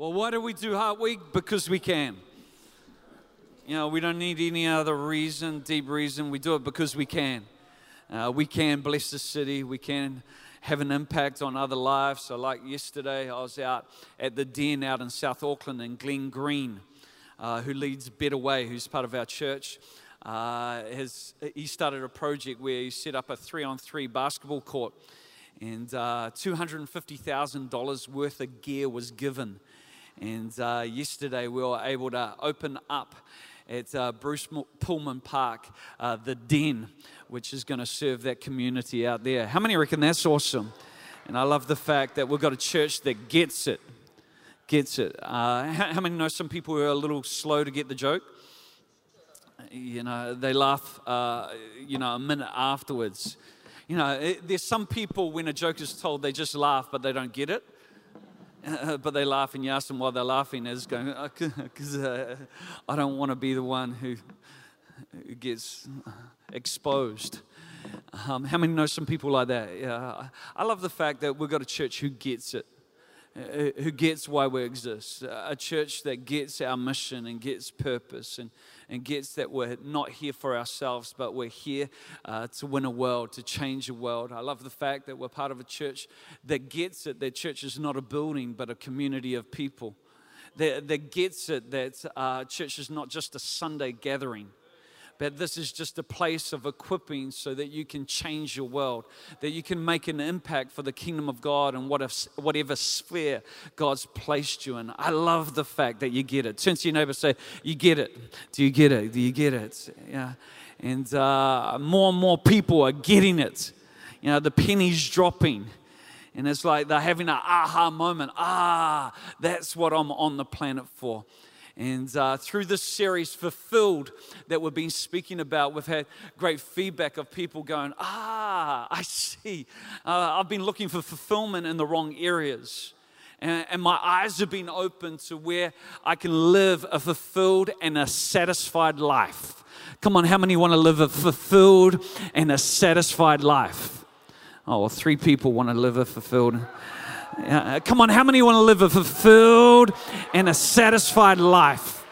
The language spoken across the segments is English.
Well, why do we do Heart Week? Because we can. You know, we don't need any other reason, deep reason. We do it because we can. Uh, we can bless the city. We can have an impact on other lives. So, like yesterday, I was out at the Den out in South Auckland, and Glenn Green, uh, who leads Better Way, who's part of our church, uh, has he started a project where he set up a three-on-three basketball court, and uh, two hundred and fifty thousand dollars worth of gear was given. And uh, yesterday, we were able to open up at uh, Bruce Pullman Park, uh, the Den, which is going to serve that community out there. How many reckon that's awesome? And I love the fact that we've got a church that gets it. Gets it. Uh, how, how, many know some people who are a little slow to get the joke? You know, they laugh, uh, you know, a minute afterwards. You know, it, there's some people when a joke is told, they just laugh, but they don't get it. Uh, but they laugh, and you ask them why they're laughing. Is going because uh, I don't want to be the one who, who gets exposed. Um, how many know some people like that? Yeah, I love the fact that we've got a church who gets it, uh, who gets why we exist, a church that gets our mission and gets purpose and and gets that we're not here for ourselves, but we're here uh, to win a world, to change a world. I love the fact that we're part of a church that gets it that church is not a building, but a community of people. That, that gets it that uh, church is not just a Sunday gathering but this is just a place of equipping so that you can change your world, that you can make an impact for the kingdom of God and whatever sphere God's placed you in. I love the fact that you get it. To your neighbor say, You get it. Do you get it? Do you get it? Yeah. And uh, more and more people are getting it. You know, the penny's dropping. And it's like they're having an aha moment. Ah, that's what I'm on the planet for. And uh, through this series, Fulfilled, that we've been speaking about, we've had great feedback of people going, Ah, I see. Uh, I've been looking for fulfillment in the wrong areas. And, and my eyes have been opened to where I can live a fulfilled and a satisfied life. Come on, how many want to live a fulfilled and a satisfied life? Oh, well, three people want to live a fulfilled uh, come on, how many want to live a fulfilled and a satisfied life?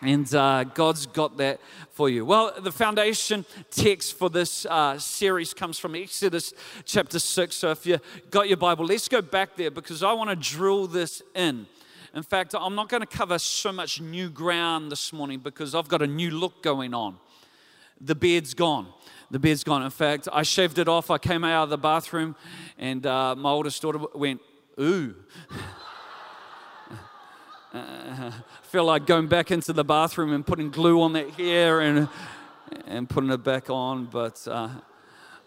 And uh, God's got that for you. Well, the foundation text for this uh, series comes from Exodus chapter 6. So if you got your Bible, let's go back there because I want to drill this in. In fact, I'm not going to cover so much new ground this morning because I've got a new look going on. The beard's gone the beard's gone. In fact, I shaved it off. I came out of the bathroom, and uh, my oldest daughter went, Ooh. uh, feel like going back into the bathroom and putting glue on that hair and, and putting it back on, but uh,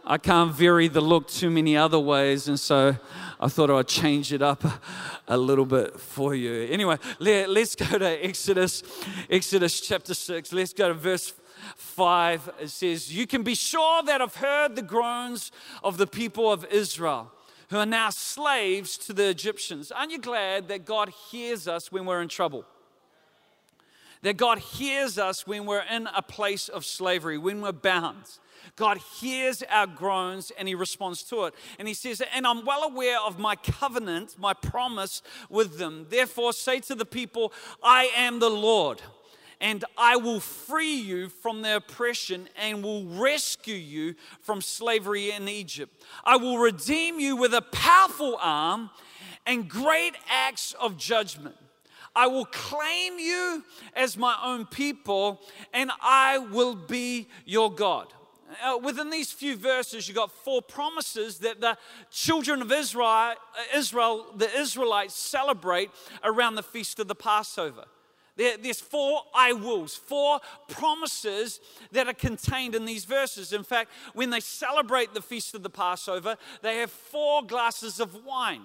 I can't vary the look too many other ways, and so I thought I'd change it up a, a little bit for you. Anyway, let, us go to Exodus, Exodus chapter 6. Let's go to verse 5, it says, You can be sure that I've heard the groans of the people of Israel who are now slaves to the Egyptians. Aren't you glad that God hears us when we're in trouble? That God hears us when we're in a place of slavery, when we're bound. God hears our groans and He responds to it. And He says, And I'm well aware of my covenant, my promise with them. Therefore, say to the people, I am the Lord and I will free you from their oppression and will rescue you from slavery in Egypt. I will redeem you with a powerful arm and great acts of judgment. I will claim you as my own people and I will be your God. Uh, within these few verses, you've got four promises that the children of Israel, Israel, the Israelites celebrate around the feast of the Passover. There, there's four I wills, four promises that are contained in these verses. In fact, when they celebrate the feast of the Passover, they have four glasses of wine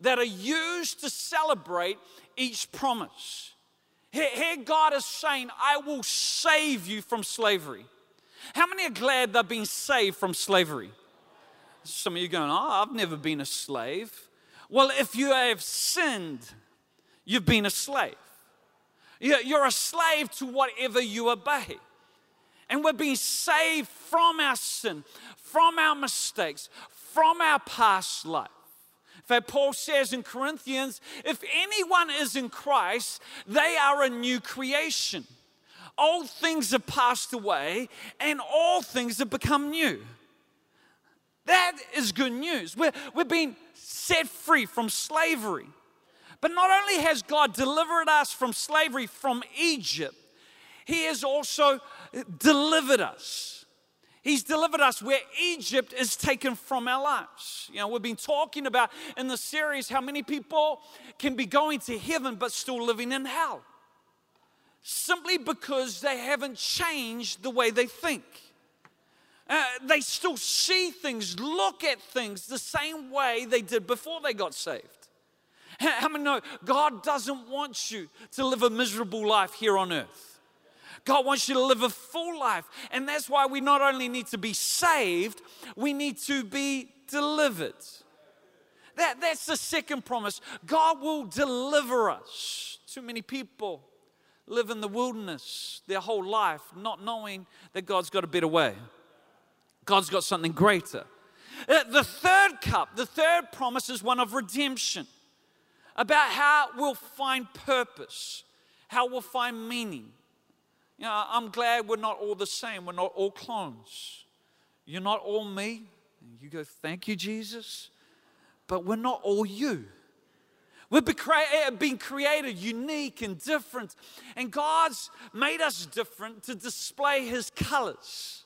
that are used to celebrate each promise. Here, here God is saying, I will save you from slavery. How many are glad they've been saved from slavery? Some of you going, Oh, I've never been a slave. Well, if you have sinned, you've been a slave. You're a slave to whatever you obey. And we're being saved from our sin, from our mistakes, from our past life. In fact, Paul says in Corinthians if anyone is in Christ, they are a new creation. Old things have passed away, and all things have become new. That is good news. We're, we're being set free from slavery. But not only has God delivered us from slavery from Egypt, He has also delivered us. He's delivered us where Egypt is taken from our lives. You know, we've been talking about in the series how many people can be going to heaven but still living in hell simply because they haven't changed the way they think. Uh, they still see things, look at things the same way they did before they got saved. How many know God doesn't want you to live a miserable life here on earth? God wants you to live a full life. And that's why we not only need to be saved, we need to be delivered. That, that's the second promise. God will deliver us. Too many people live in the wilderness their whole life, not knowing that God's got a better way. God's got something greater. Uh, the third cup, the third promise is one of redemption about how we'll find purpose, how we'll find meaning. You know, I'm glad we're not all the same, we're not all clones. You're not all me. You go, thank you, Jesus. But we're not all you. We've been created unique and different, and God's made us different to display His colors,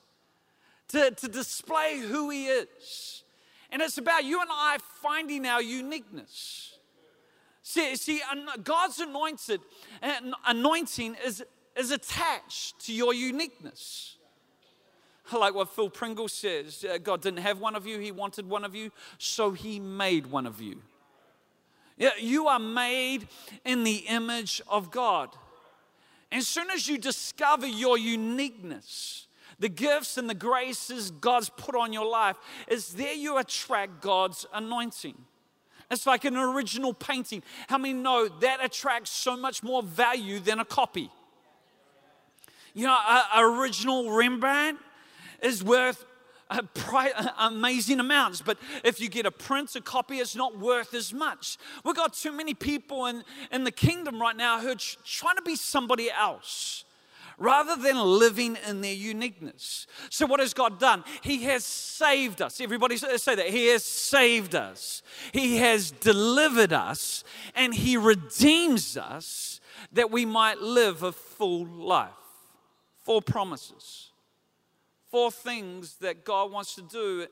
to, to display who He is. And it's about you and I finding our uniqueness. See, see God's anointed, anointing is, is attached to your uniqueness. Like what Phil Pringle says uh, God didn't have one of you, He wanted one of you, so He made one of you. Yeah, you are made in the image of God. As soon as you discover your uniqueness, the gifts and the graces God's put on your life, is there you attract God's anointing. It's like an original painting. How many know that attracts so much more value than a copy? You know, an original Rembrandt is worth amazing amounts. But if you get a print, a copy, it's not worth as much. We've got too many people in, in the kingdom right now who are trying to be somebody else rather than living in their uniqueness. So, what has God done? He has saved us. Everybody say that. He has saved us, He has delivered us, and He redeems us that we might live a full life. Four promises. Four things that God wants to do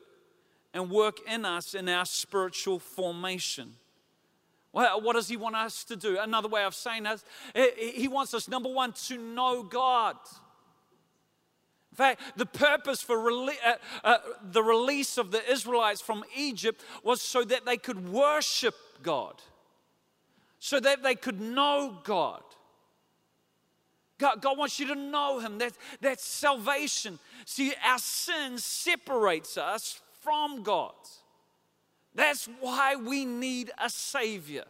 and work in us in our spiritual formation. What does He want us to do? Another way of saying that, He wants us, number one, to know God. In fact, the purpose for rele- uh, uh, the release of the Israelites from Egypt was so that they could worship God, so that they could know God. God, God wants you to know Him. That, that's salvation. See, our sin separates us from God. That's why we need a Savior,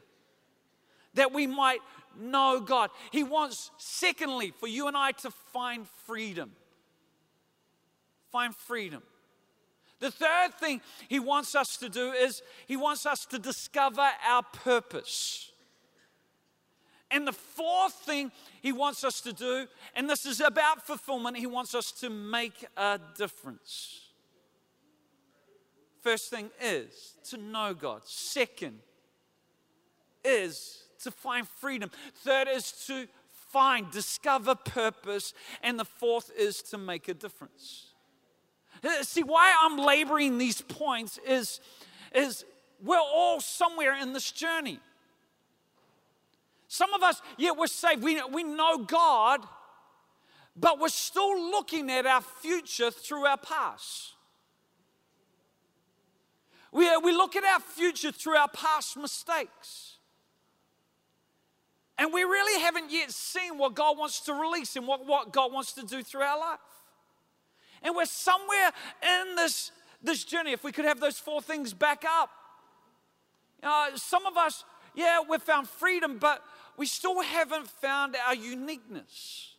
that we might know God. He wants, secondly, for you and I to find freedom. Find freedom. The third thing He wants us to do is He wants us to discover our purpose. And the fourth thing he wants us to do, and this is about fulfillment, he wants us to make a difference. First thing is to know God. Second is to find freedom. Third is to find, discover purpose. And the fourth is to make a difference. Uh, see, why I'm laboring these points is, is we're all somewhere in this journey. Some of us, yeah, we're saved. We, we know God, but we're still looking at our future through our past. We, we look at our future through our past mistakes. And we really haven't yet seen what God wants to release and what, what God wants to do through our life. And we're somewhere in this, this journey. If we could have those four things back up. Uh, some of us, yeah, we've found freedom, but we still haven't found our uniqueness.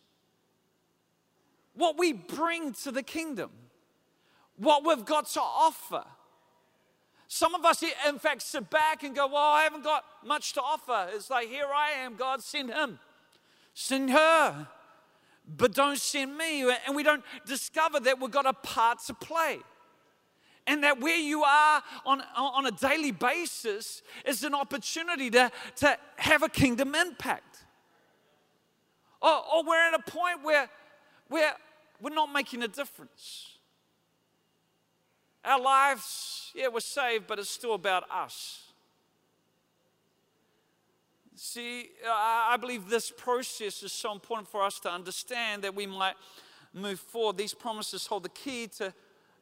What we bring to the kingdom, what we've got to offer. Some of us, in fact, sit back and go, Well, I haven't got much to offer. It's like, Here I am, God, send him, send her, but don't send me. And we don't discover that we've got a part to play. And that where you are on, on a daily basis is an opportunity to, to have a kingdom impact. Or, or we're at a point where, where we're not making a difference. Our lives, yeah, we're saved, but it's still about us. See, I believe this process is so important for us to understand that we might move forward. These promises hold the key to,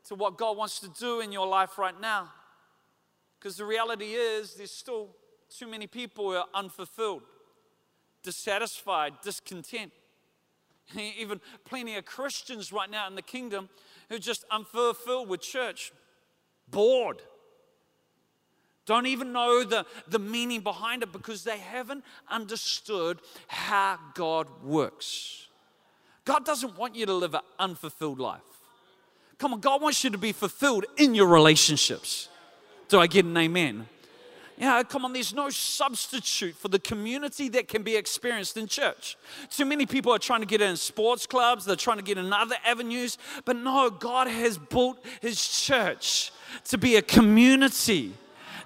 to what God wants to do in your life right now. Because the reality is, there's still too many people who are unfulfilled, dissatisfied, discontent. Even plenty of Christians right now in the kingdom who just unfulfilled with church, bored. Don't even know the, the meaning behind it because they haven't understood how God works. God doesn't want you to live an unfulfilled life. Come on, God wants you to be fulfilled in your relationships. Do I get an amen? Yeah, come on, there's no substitute for the community that can be experienced in church. Too many people are trying to get in sports clubs, they're trying to get in other avenues, but no, God has built His church to be a community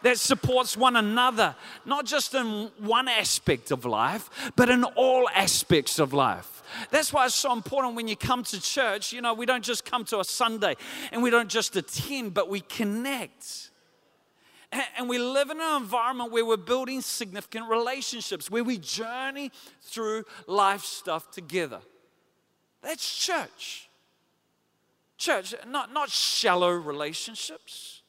that supports one another, not just in one aspect of life, but in all aspects of life. That's why it's so important when you come to church. You know, we don't just come to a Sunday and we don't just attend, but we connect. And we live in an environment where we're building significant relationships, where we journey through life stuff together. That's church. Church, not, not shallow relationships.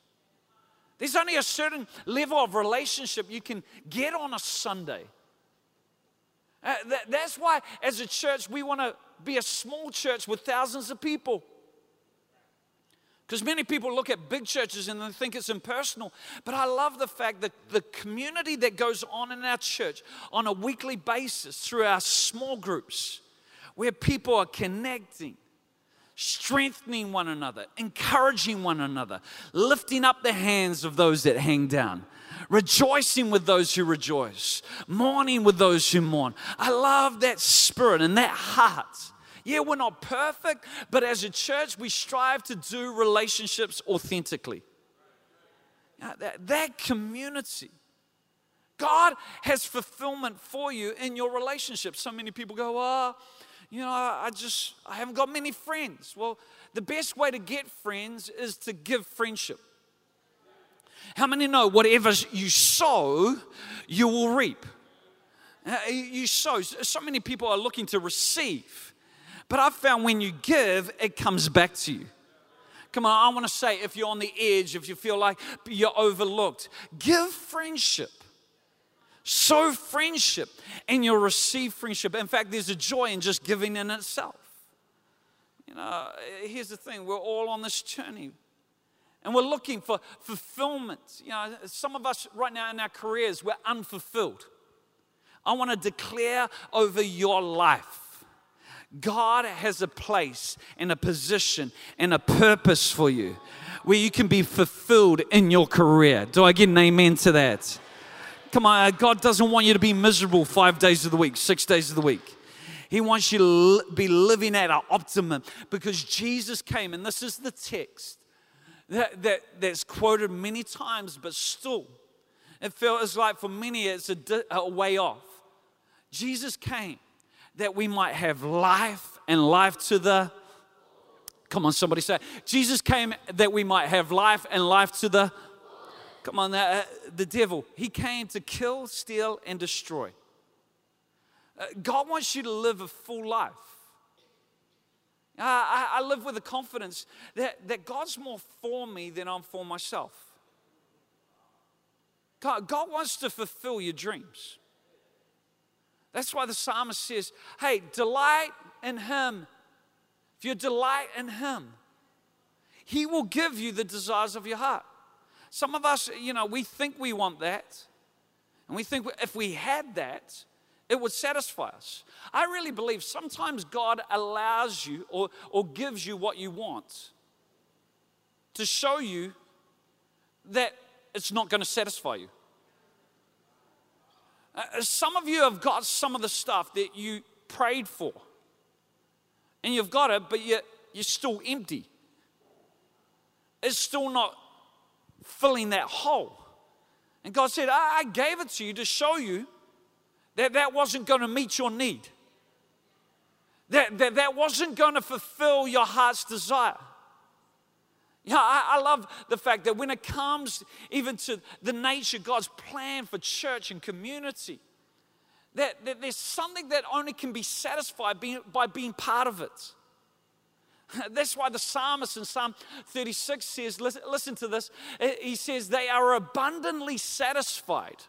There's only a certain level of relationship you can get on a Sunday. Uh, that, that's why, as a church, we want to be a small church with thousands of people. Because many people look at big churches and they think it's impersonal. But I love the fact that the community that goes on in our church on a weekly basis through our small groups, where people are connecting, strengthening one another, encouraging one another, lifting up the hands of those that hang down, rejoicing with those who rejoice, mourning with those who mourn. I love that spirit and that heart yeah, we're not perfect, but as a church, we strive to do relationships authentically. that, that community. God has fulfillment for you in your relationships. So many people go, oh, you know, I just, I haven't got many friends. Well, the best way to get friends is to give friendship. How many know whatever you sow, you will reap? Uh, you sow. So many people are looking to receive. But I've found when you give, it comes back to you. Come on, I want to say if you're on the edge, if you feel like you're overlooked, give friendship. Sow friendship, and you'll receive friendship. In fact, there's a joy in just giving in itself. You know, here's the thing we're all on this journey. And we're looking for fulfillment. You know, some of us right now in our careers, we're unfulfilled. I want to declare over your life God has a place and a position and a purpose for you where you can be fulfilled in your career. Do I get an amen to that? Come on, uh, God doesn't want you to be miserable five days of the week, six days of the week. He wants you to be living at an optimum because Jesus came, and this is the text that, that, that's quoted many times, but still, it feels like for many it's a, a way off. Jesus came that we might have life and life to the Come on, somebody say, Jesus came that we might have life and life to the. Come on, uh, the devil, he came to kill, steal, and destroy. Uh, God wants you to live a full life. Uh, I, I, live with the confidence that, that God's more for me than I'm for myself. God, God wants to fulfill your dreams. That's why the psalmist says, Hey, delight in him. If you delight in him, he will give you the desires of your heart. Some of us, you know, we think we want that. And we think if we had that, it would satisfy us. I really believe sometimes God allows you or, or gives you what you want to show you that it's not going to satisfy you. Uh, some of you have got some of the stuff that you prayed for, and you've got it, but yet you're still empty. It's still not filling that hole. And God said, I, I gave it to you to show you that that wasn't going to meet your need, that, that, that wasn't going to fulfill your heart's desire. Yeah, I, I, love the fact that when it comes even to the nature, God's plan for church and community, that, that there's something that only can be satisfied being, by being part of it. That's why the psalmist in Psalm 36 says, listen, listen to this. He says, They are abundantly satisfied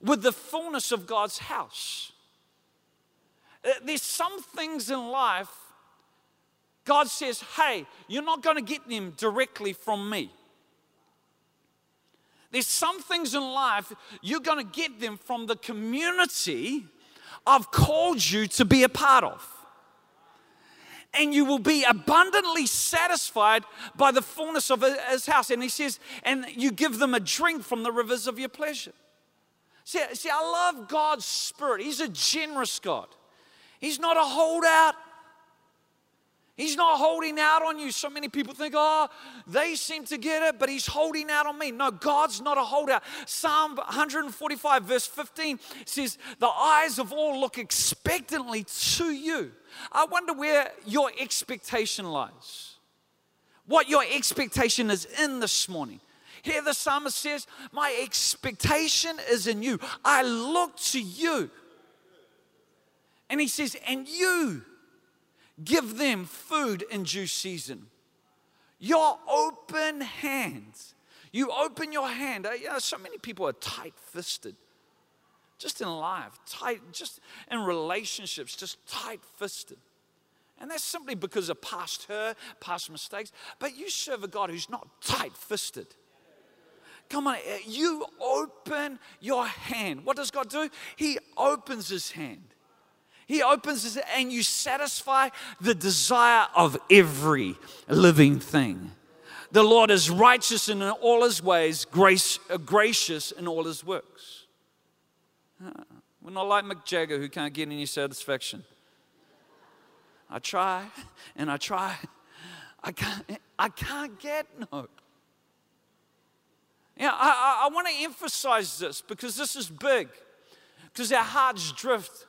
with the fullness of God's house. Uh, there's some things in life God says, hey, you're not going to get them directly from me. There's some things in life you're going to get them from the community I've called you to be a part of. And you will be abundantly satisfied by the fullness of his house. And he says, and you give them a drink from the rivers of your pleasure. See, see I love God's spirit. He's a generous God, He's not a holdout. He's not holding out on you. So many people think, oh, they seem to get it, but he's holding out on me. No, God's not a holdout. Psalm 145, verse 15 says, The eyes of all look expectantly to you. I wonder where your expectation lies. What your expectation is in this morning. Here the psalmist says, My expectation is in you. I look to you. And he says, And you Give them food in due season. Your open hands. You open your hand. Uh, you know, so many people are tight fisted. Just in life, tight, just in relationships, just tight fisted. And that's simply because of past hurt, past mistakes. But you serve a God who's not tight fisted. Come on, uh, you open your hand. What does God do? He opens his hand. He opens it and you satisfy the desire of every living thing. The Lord is righteous in all his ways, grace, uh, gracious in all his works. We're not like Mick Jagger who can't get any satisfaction. I try and I try. I can't, I can't get no. Yeah, I, I, I want to emphasize this because this is big, because our hearts drift.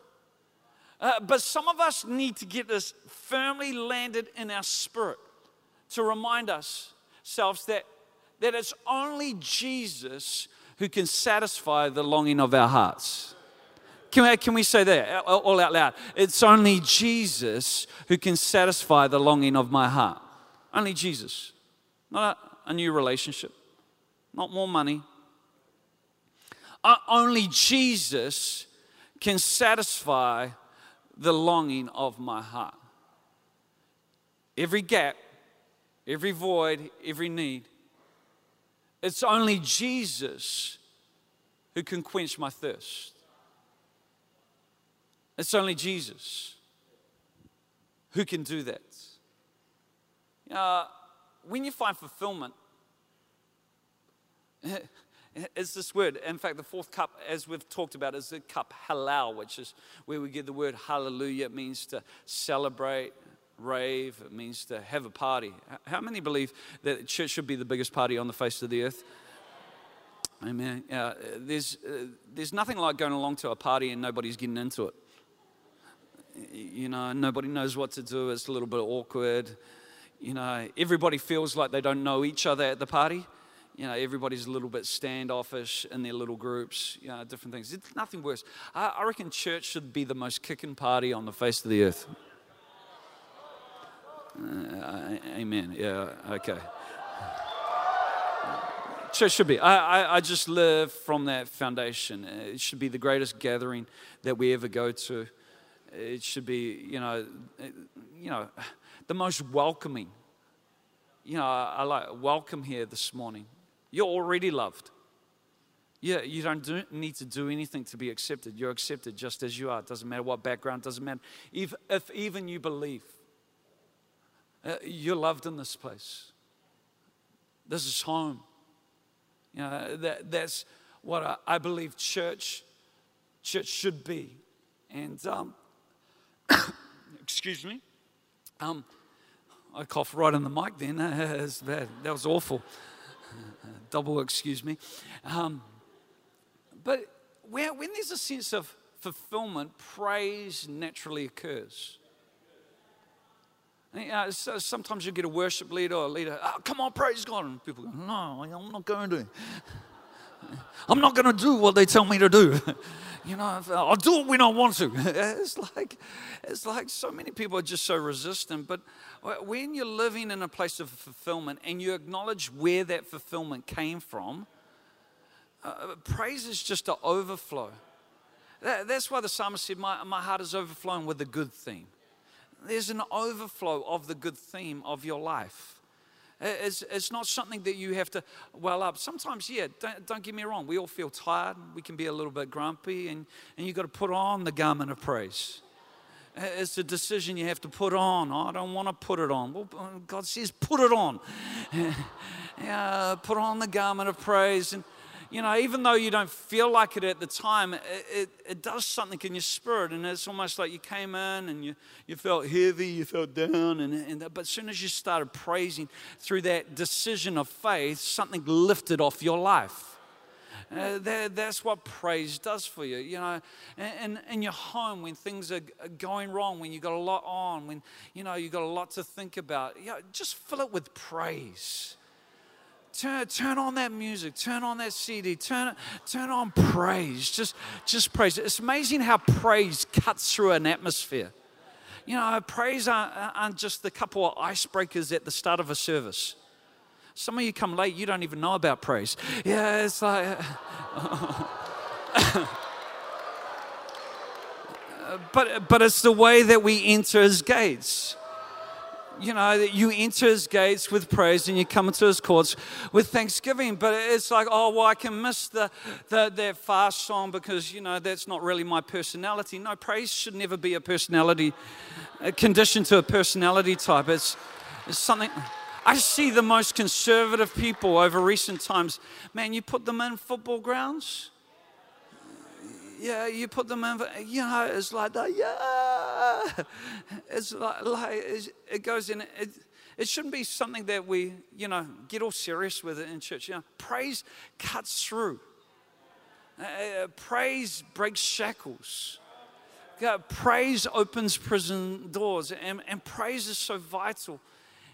Uh, but some of us need to get this firmly landed in our spirit to remind ourselves that, that it's only Jesus who can satisfy the longing of our hearts. Can we, can we say that all out loud? It's only Jesus who can satisfy the longing of my heart. Only Jesus. Not a, a new relationship, not more money. Uh, only Jesus can satisfy the longing of my heart. Every gap, every void, every need. It's only Jesus who can quench my thirst. It's only Jesus who can do that. Uh, when you find fulfillment, is this word. In fact, the fourth cup, as we've talked about, is the cup halal, which is where we get the word hallelujah. It means to celebrate, rave, it means to have a party. How many believe that church should be the biggest party on the face of the earth? Amen. Uh, there's, uh, there's nothing like going along to a party and nobody's getting into it. You know, nobody knows what to do. It's a little bit awkward. You know, everybody feels like they don't know each other at the party you know, everybody's a little bit standoffish in their little groups, you know, different things. It's nothing worse. I, I reckon church should be the most kicking party on the face of the earth. Uh, amen. Yeah, okay. Church should be. I, I, I, just live from that foundation. It should be the greatest gathering that we ever go to. It should be, you know, you know, the most welcoming. You know, I, I like welcome here this morning. You're already loved. Yeah, you don't do, need to do anything to be accepted. You're accepted just as you are. It doesn't matter what background, it doesn't matter. If, if even you believe, uh, you're loved in this place. This is home. You know, that, that's what I, I believe church, church should be. And, um, excuse me, um, I coughed right on the mic then. That was bad. That was awful. Double excuse me. Um, but where, when there's a sense of fulfillment, praise naturally occurs. You know, sometimes you get a worship leader or a leader, oh, come on, praise God. And people go, no, I'm not going to. I'm not going to do what they tell me to do. you know, I'll do it when I want to. It's like, it's like so many people are just so resistant. But when you're living in a place of fulfillment and you acknowledge where that fulfillment came from, uh, praise is just an overflow. That, that's why the psalmist said, my, my heart is overflowing with the good theme. There's an overflow of the good theme of your life. It's, it's not something that you have to well up. Sometimes, yeah, don't, don't get me wrong, we all feel tired. We can be a little bit grumpy, and, and you've got to put on the garment of praise. It's a decision you have to put on. Oh, I don't want to put it on. Well, uh, God says, put it on. yeah, put on the garment of praise. And you know, even though you don't feel like it at the time, it, it, it, does something in your spirit. And it's almost like you came in and you, you felt heavy, you felt down. And, and, but as soon as you started praising through that decision of faith, something lifted off your life. Uh, that, that's what praise does for you. You know, And in your home when things are going wrong, when you've got a lot on, when, you know, you've got a lot to think about, you know, just fill it with praise. Turn, turn on that music, turn on that CD, turn, turn on praise. Just, just praise. It's amazing how praise cuts through an atmosphere. You know, praise aren't, aren't just the couple of icebreakers at the start of a service. Some of you come late, you don't even know about praise. Yeah, it's like. but, but it's the way that we enter his gates you know, you enter his gates with praise and you come into his courts with thanksgiving. But it's like, oh, well, I can miss the, the, that fast song because, you know, that's not really my personality. No, praise should never be a personality, a condition to a personality type. It's, it's something. I see the most conservative people over recent times. Man, you put them in football grounds yeah, you put them in, you know, it's like that, yeah. It's like, like it's, it goes in, it, it shouldn't be something that we, you know, get all serious with it in church. You know, praise cuts through. Uh, uh praise breaks shackles. Praise opens prison doors, and, and praise is so vital.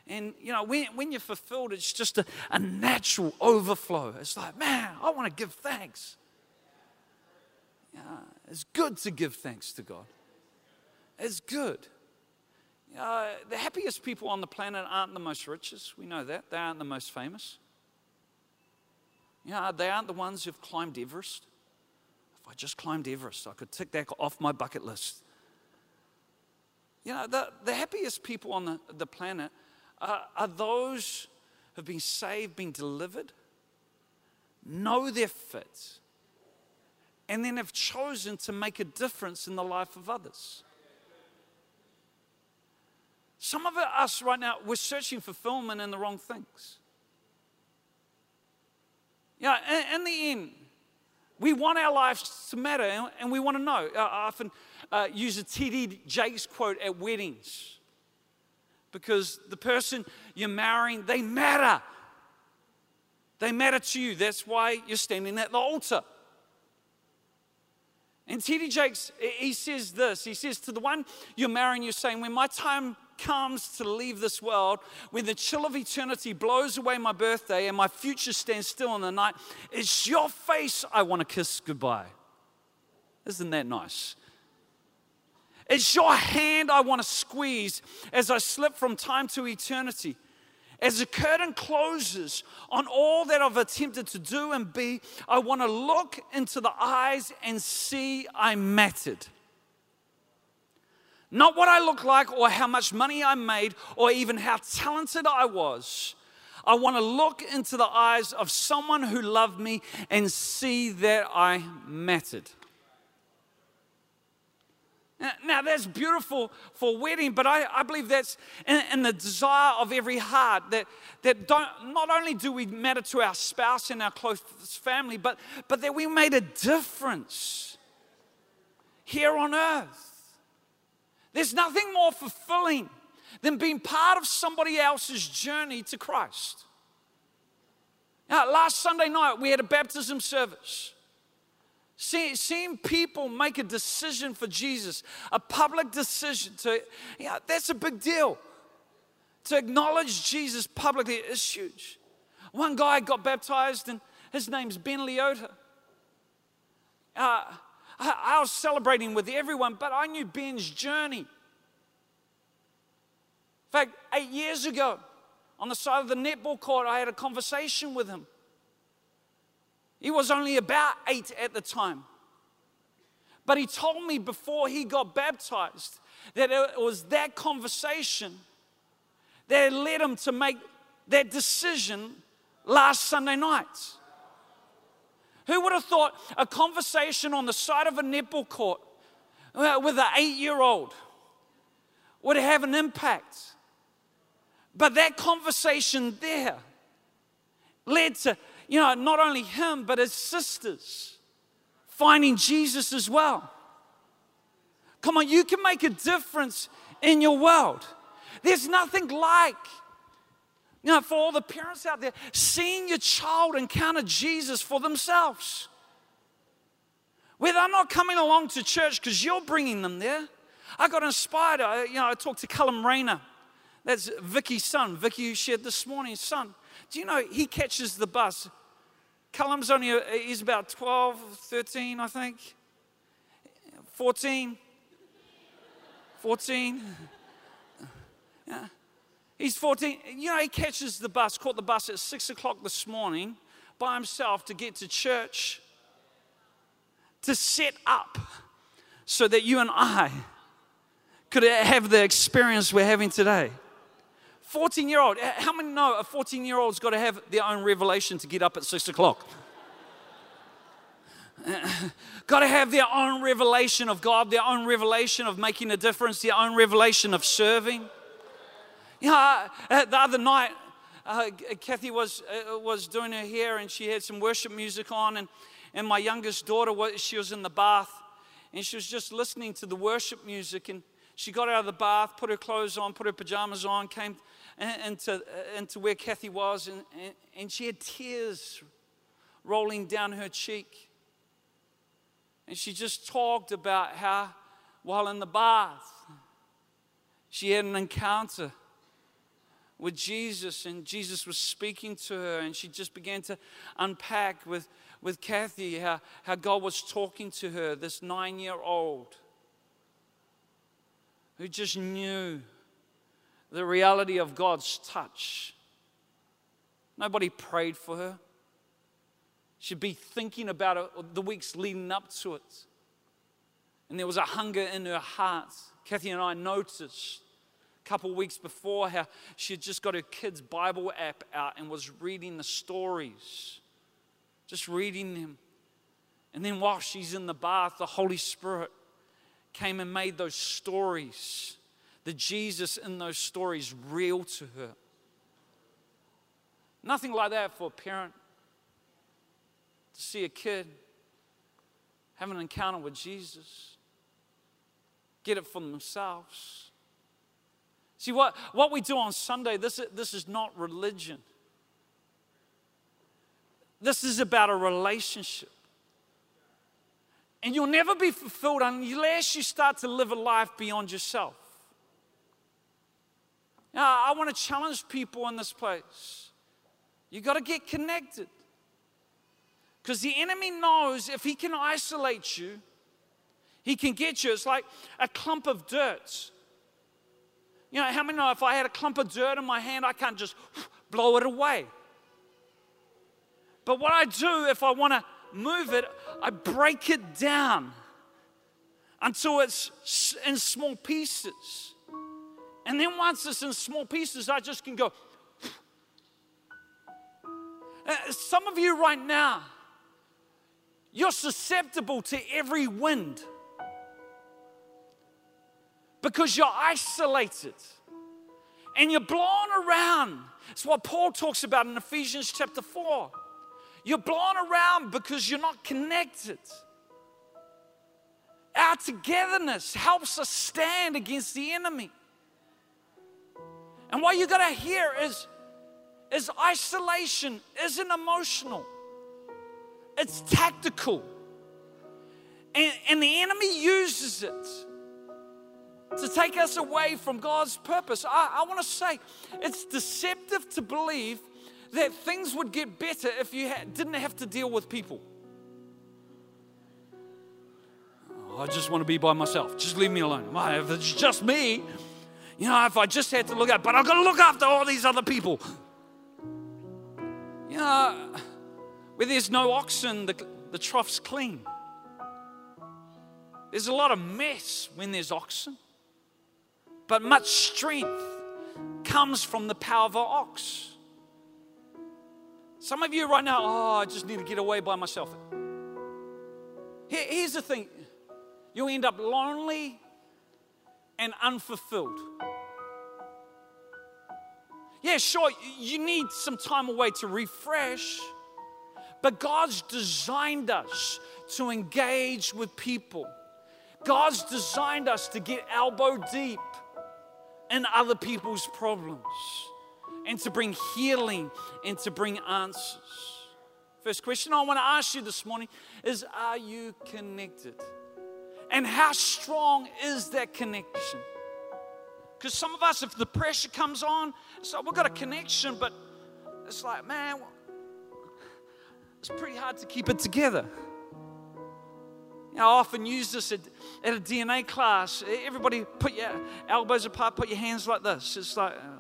And you know, when, when you're fulfilled, it's just a, a natural overflow. It's like, man, I want to give thanks. Yeah, it's good to give thanks to God. It's good. The happiest people on the planet aren't the most richest. We know that. They aren't the most famous. Yeah, they aren't the ones who've climbed Everest. If I just climbed Everest, I could tick that off my bucket list. You know, the, the happiest people on the, the planet are, are those who've been saved, been delivered, know their fits, and then have chosen to make a difference in the life of others. Some of us right now, we're searching fulfillment in the wrong things. Yeah, in, in the end, we want our lives to matter and we want to know. I often uh, use a T.D. Jakes quote at weddings because the person you're marrying, they matter. They matter to you. That's why you're standing at the altar. And T.D. Jakes, he says this He says, To the one you're marrying, you're saying, When my time comes to leave this world, when the chill of eternity blows away my birthday and my future stands still in the night, it's your face I want to kiss goodbye. Isn't that nice? It's your hand I want to squeeze as I slip from time to eternity. As the curtain closes on all that I've attempted to do and be, I want to look into the eyes and see I mattered. Not what I look like or how much money I made or even how talented I was. I want to look into the eyes of someone who loved me and see that I mattered. Now, that's beautiful for wedding, but I, I believe that's in, in, the desire of every heart that, that don't, not only do we matter to our spouse and our close family, but, but that we made a difference here on earth. There's nothing more fulfilling than being part of somebody else's journey to Christ. Now, last Sunday night, we had a baptism service. See, seeing people make a decision for Jesus, a public decision to, yeah, that's a big deal. To acknowledge Jesus publicly is huge. One guy got baptized, and his name's Ben Leota. Uh, I, I was celebrating with everyone, but I knew Ben's journey. In fact, eight years ago, on the side of the netball court, I had a conversation with him. He was only about eight at the time. But he told me before he got baptized that it was that conversation that led him to make that decision last Sunday night. Who would have thought a conversation on the side of a netball court uh, with an eight year old would have an impact? But that conversation there led to you know, not only him, but his sisters finding Jesus as well. Come on, you can make a difference in your world. There's nothing like, you know, for all the parents out there, seeing your child encounter Jesus for themselves. Where they're not coming along to church because you're bringing them there. I got inspired. I, you know, I talked to Callum Rayner. That's Vicky's son. Vicky who shared this morning's son. Do you know he catches the bus Callum's only, a, he's about 12, 13, I think. 14. 14. Yeah. He's 14. You know, he catches the bus, caught the bus at 6 o'clock this morning by himself to get to church to set up so that you and I could have the experience we're having today. 14 year old, how many know a 14 year old's got to have their own revelation to get up at 6 o'clock? got to have their own revelation of God, their own revelation of making a difference, their own revelation of serving. You know, uh, the other night, uh, Kathy was, uh, was doing her hair and she had some worship music on, and, and my youngest daughter, was, she was in the bath and she was just listening to the worship music. And she got out of the bath, put her clothes on, put her pajamas on, came into, into where Kathy was, and, and, and she had tears rolling down her cheek. And she just talked about how, while in the bath, she had an encounter with Jesus, and Jesus was speaking to her, and she just began to unpack with, with Kathy how, how God was talking to her, this nine year old who just knew the reality of God's touch. Nobody prayed for her. She'd be thinking about it the weeks leading up to it. And there was a hunger in her heart. Kathy and I noticed a couple weeks before how she had just got her kids' Bible app out and was reading the stories, just reading them. And then while she's in the bath, the Holy Spirit came and made those stories the Jesus in those stories real to her. Nothing like that for a parent to see a kid have an encounter with Jesus, get it for themselves. See, what, what we do on Sunday, this, this is not religion. This is about a relationship. And you'll never be fulfilled unless you start to live a life beyond yourself. Now, I want to challenge people in this place. You got to get connected. Because the enemy knows if he can isolate you, he can get you. It's like a clump of dirt. You know, how many know if I had a clump of dirt in my hand, I can't just blow it away? But what I do if I want to move it, I break it down until it's in small pieces. And then once it's in small pieces, I just can go. Uh, some of you right now, you're susceptible to every wind. because you're isolated and you're blown around. It's what Paul talks about in Ephesians chapter 4. You're blown around because you're not connected. Our togetherness helps us stand against the enemy. And what you got to hear is, is isolation isn't emotional, it's tactical. And, and the enemy uses it to take us away from God's purpose. I, I want to say it's deceptive to believe that things would get better if you ha- didn't have to deal with people. Oh, I just want to be by myself. Just leave me alone. If it's just me, you know, if I just had to look out, but I've got to look after all these other people. You know, where there's no oxen, the, the trough's clean. There's a lot of mess when there's oxen, but much strength comes from the power of an ox. Some of you right now, oh, I just need to get away by myself. Here, here's the thing you'll end up lonely and unfulfilled. Yeah, sure, you need some time away to refresh, but God's designed us to engage with people. God's designed us to get elbow deep in other people's problems and to bring healing and to bring answers. First question I want to ask you this morning is Are you connected? And how strong is that connection? Because some of us, if the pressure comes on, so we've got a connection, but it's like, man, it's pretty hard to keep it together. I often use this at, at a DNA class. Everybody put your elbows apart, put your hands like this. It's like, uh,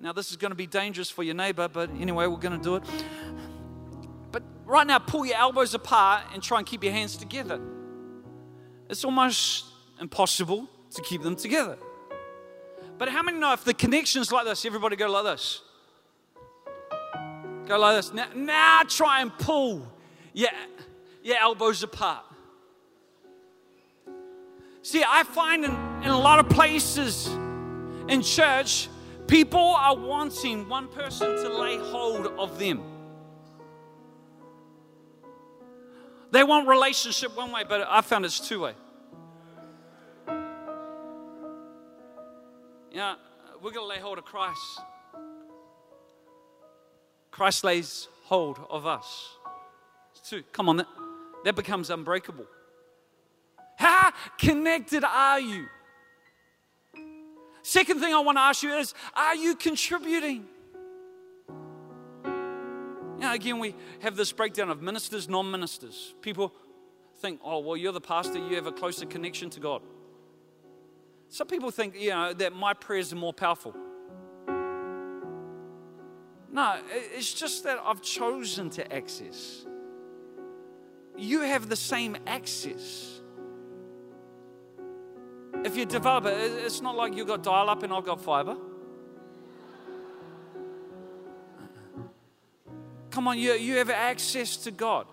now this is going to be dangerous for your neighbor, but anyway, we're going to do it. But right now, pull your elbows apart and try and keep your hands together. It's almost impossible to keep them together. But how many know if the connection's like this, everybody go like this? Go like this. Now, now try and pull your, your elbows apart. See, I find in, in a lot of places in church, people are wanting one person to lay hold of them. They want relationship one way, but I found it's two way. Yeah, we're going to lay hold of Christ. Christ lays hold of us. It's two. Come on, that, that becomes unbreakable. How connected are you? Second thing I want to ask you is are you contributing? You again, we have this breakdown of ministers, non ministers. People think, oh, well, you're the pastor, you have a closer connection to God. Some people think, you know, that my prayers are more powerful. No, it's just that I've chosen to access. You have the same access. If you develop it, it's not like you've got dial up and I've got fiber. Come on, you, you have access to God.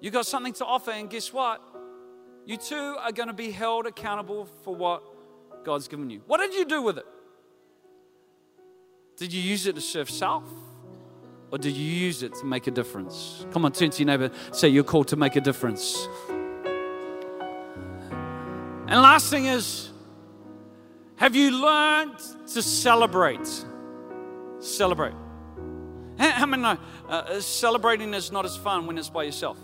You got something to offer, and guess what? You two are going to be held accountable for what God's given you. What did you do with it? Did you use it to serve self? Or did you use it to make a difference? Come on, turn to your neighbor, say you're called to make a difference. And last thing is, have you learned to celebrate? Celebrate. How many know uh, celebrating is not as fun when it's by yourself?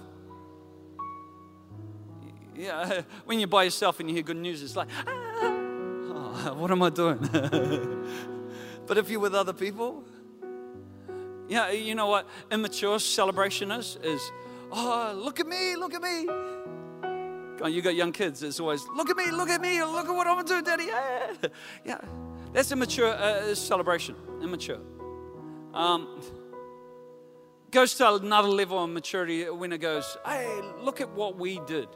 Yeah, when you're by yourself and you hear good news, it's like, ah, oh, what am I doing? but if you're with other people, yeah, you know what immature celebration is? Is, oh, look at me, look at me. You got young kids, it's always, look at me, look at me, look at what I'm doing, daddy. Yeah, yeah. that's immature uh, celebration, immature. Um, goes to another level of maturity when it goes, hey, look at what we did.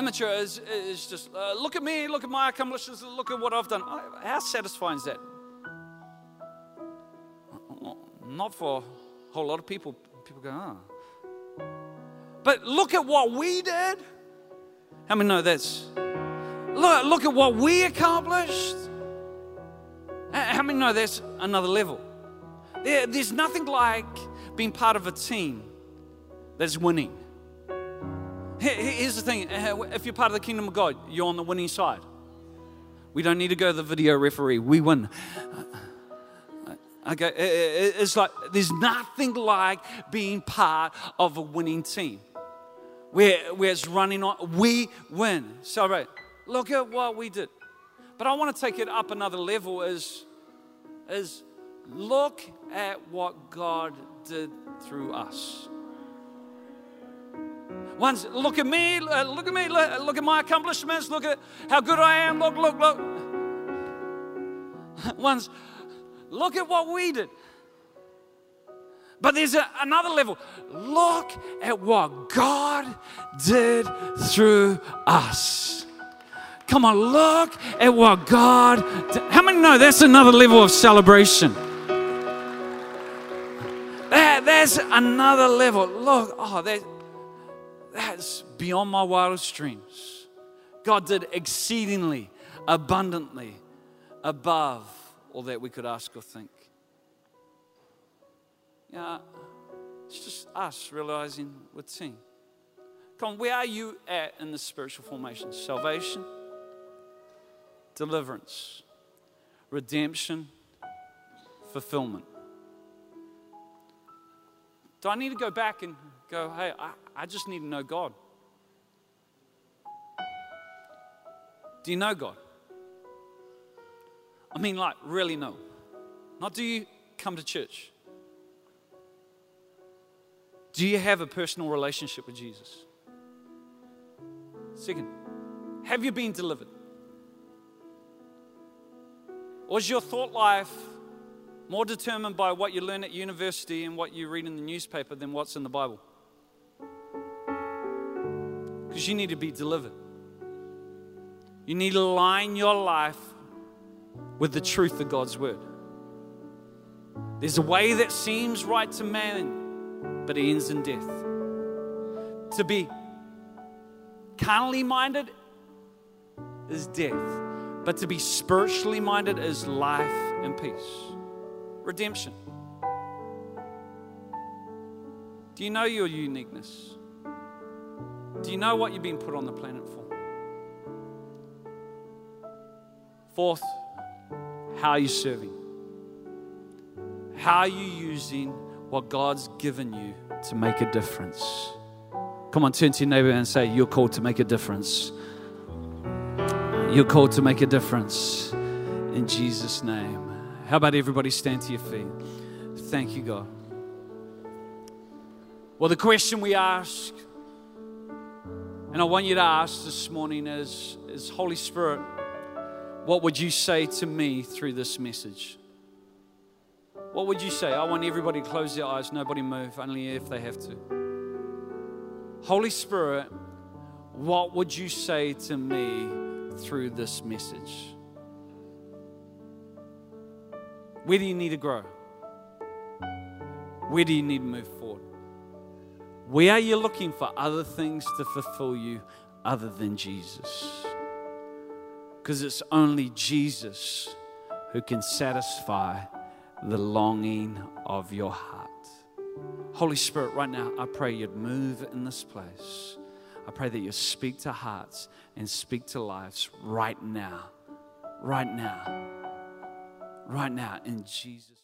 immature is, is just uh, look at me, look at my accomplishments, look at what I've done. How satisfying is that? Not for a whole lot of people. People go, ah. Oh. but look at what we did. How many know that's? Look, look at what we accomplished. How many know that's another level? There, there's nothing like being part of a team that's winning. Here's the thing eh, eh, if you're part of the kingdom of God, you're on the winning side. We don't need to go to the video referee, we win. Uh, uh, okay, eh, it's like there's nothing like being part of a winning team where, where it's running on. We win. Celebrate. Look at what we did. But I want to take it up another level is, is look at what God did through us. Once, look at me, uh, look at me, look at my accomplishments, look at how good I am, look, look, look. Once, look at what we did. But there's a, another level. Look at what God did through us. Come on, look at what God did. How many know that's another level of celebration? That's another level. Look, oh, that, that's beyond my wildest dreams. God did exceedingly, abundantly, above all that we could ask or think. Yeah, it's just us realizing we're team. Come on, where are you at in the spiritual formation? Salvation, deliverance, redemption, fulfillment. Do I need to go back and go, hey, I, I just need to know God? Do you know God? I mean, like, really know. Not do you come to church? Do you have a personal relationship with Jesus? Second, have you been delivered? Or is your thought life more determined by what you learn at university and what you read in the newspaper than what's in the Bible? Because you need to be delivered. You need to align your life with the truth of God's word. There's a way that seems right to man, but it ends in death. To be carnally minded is death, but to be spiritually minded is life and peace. Redemption. Do you know your uniqueness? Do you know what you've been put on the planet for? Fourth, how are you serving? How are you using what God's given you to make a difference? Come on, turn to your neighbor and say, You're called to make a difference. You're called to make a difference in Jesus' name. How about everybody stand to your feet? Thank you, God. Well, the question we ask, and I want you to ask this morning is, is Holy Spirit, what would you say to me through this message? What would you say? I want everybody to close their eyes, nobody move, only if they have to. Holy Spirit, what would you say to me through this message? Where do you need to grow? Where do you need to move forward? Where are you looking for other things to fulfill you other than Jesus? Because it's only Jesus who can satisfy the longing of your heart. Holy Spirit, right now, I pray you'd move in this place. I pray that you speak to hearts and speak to lives right now. Right now. Right now, in Jesus'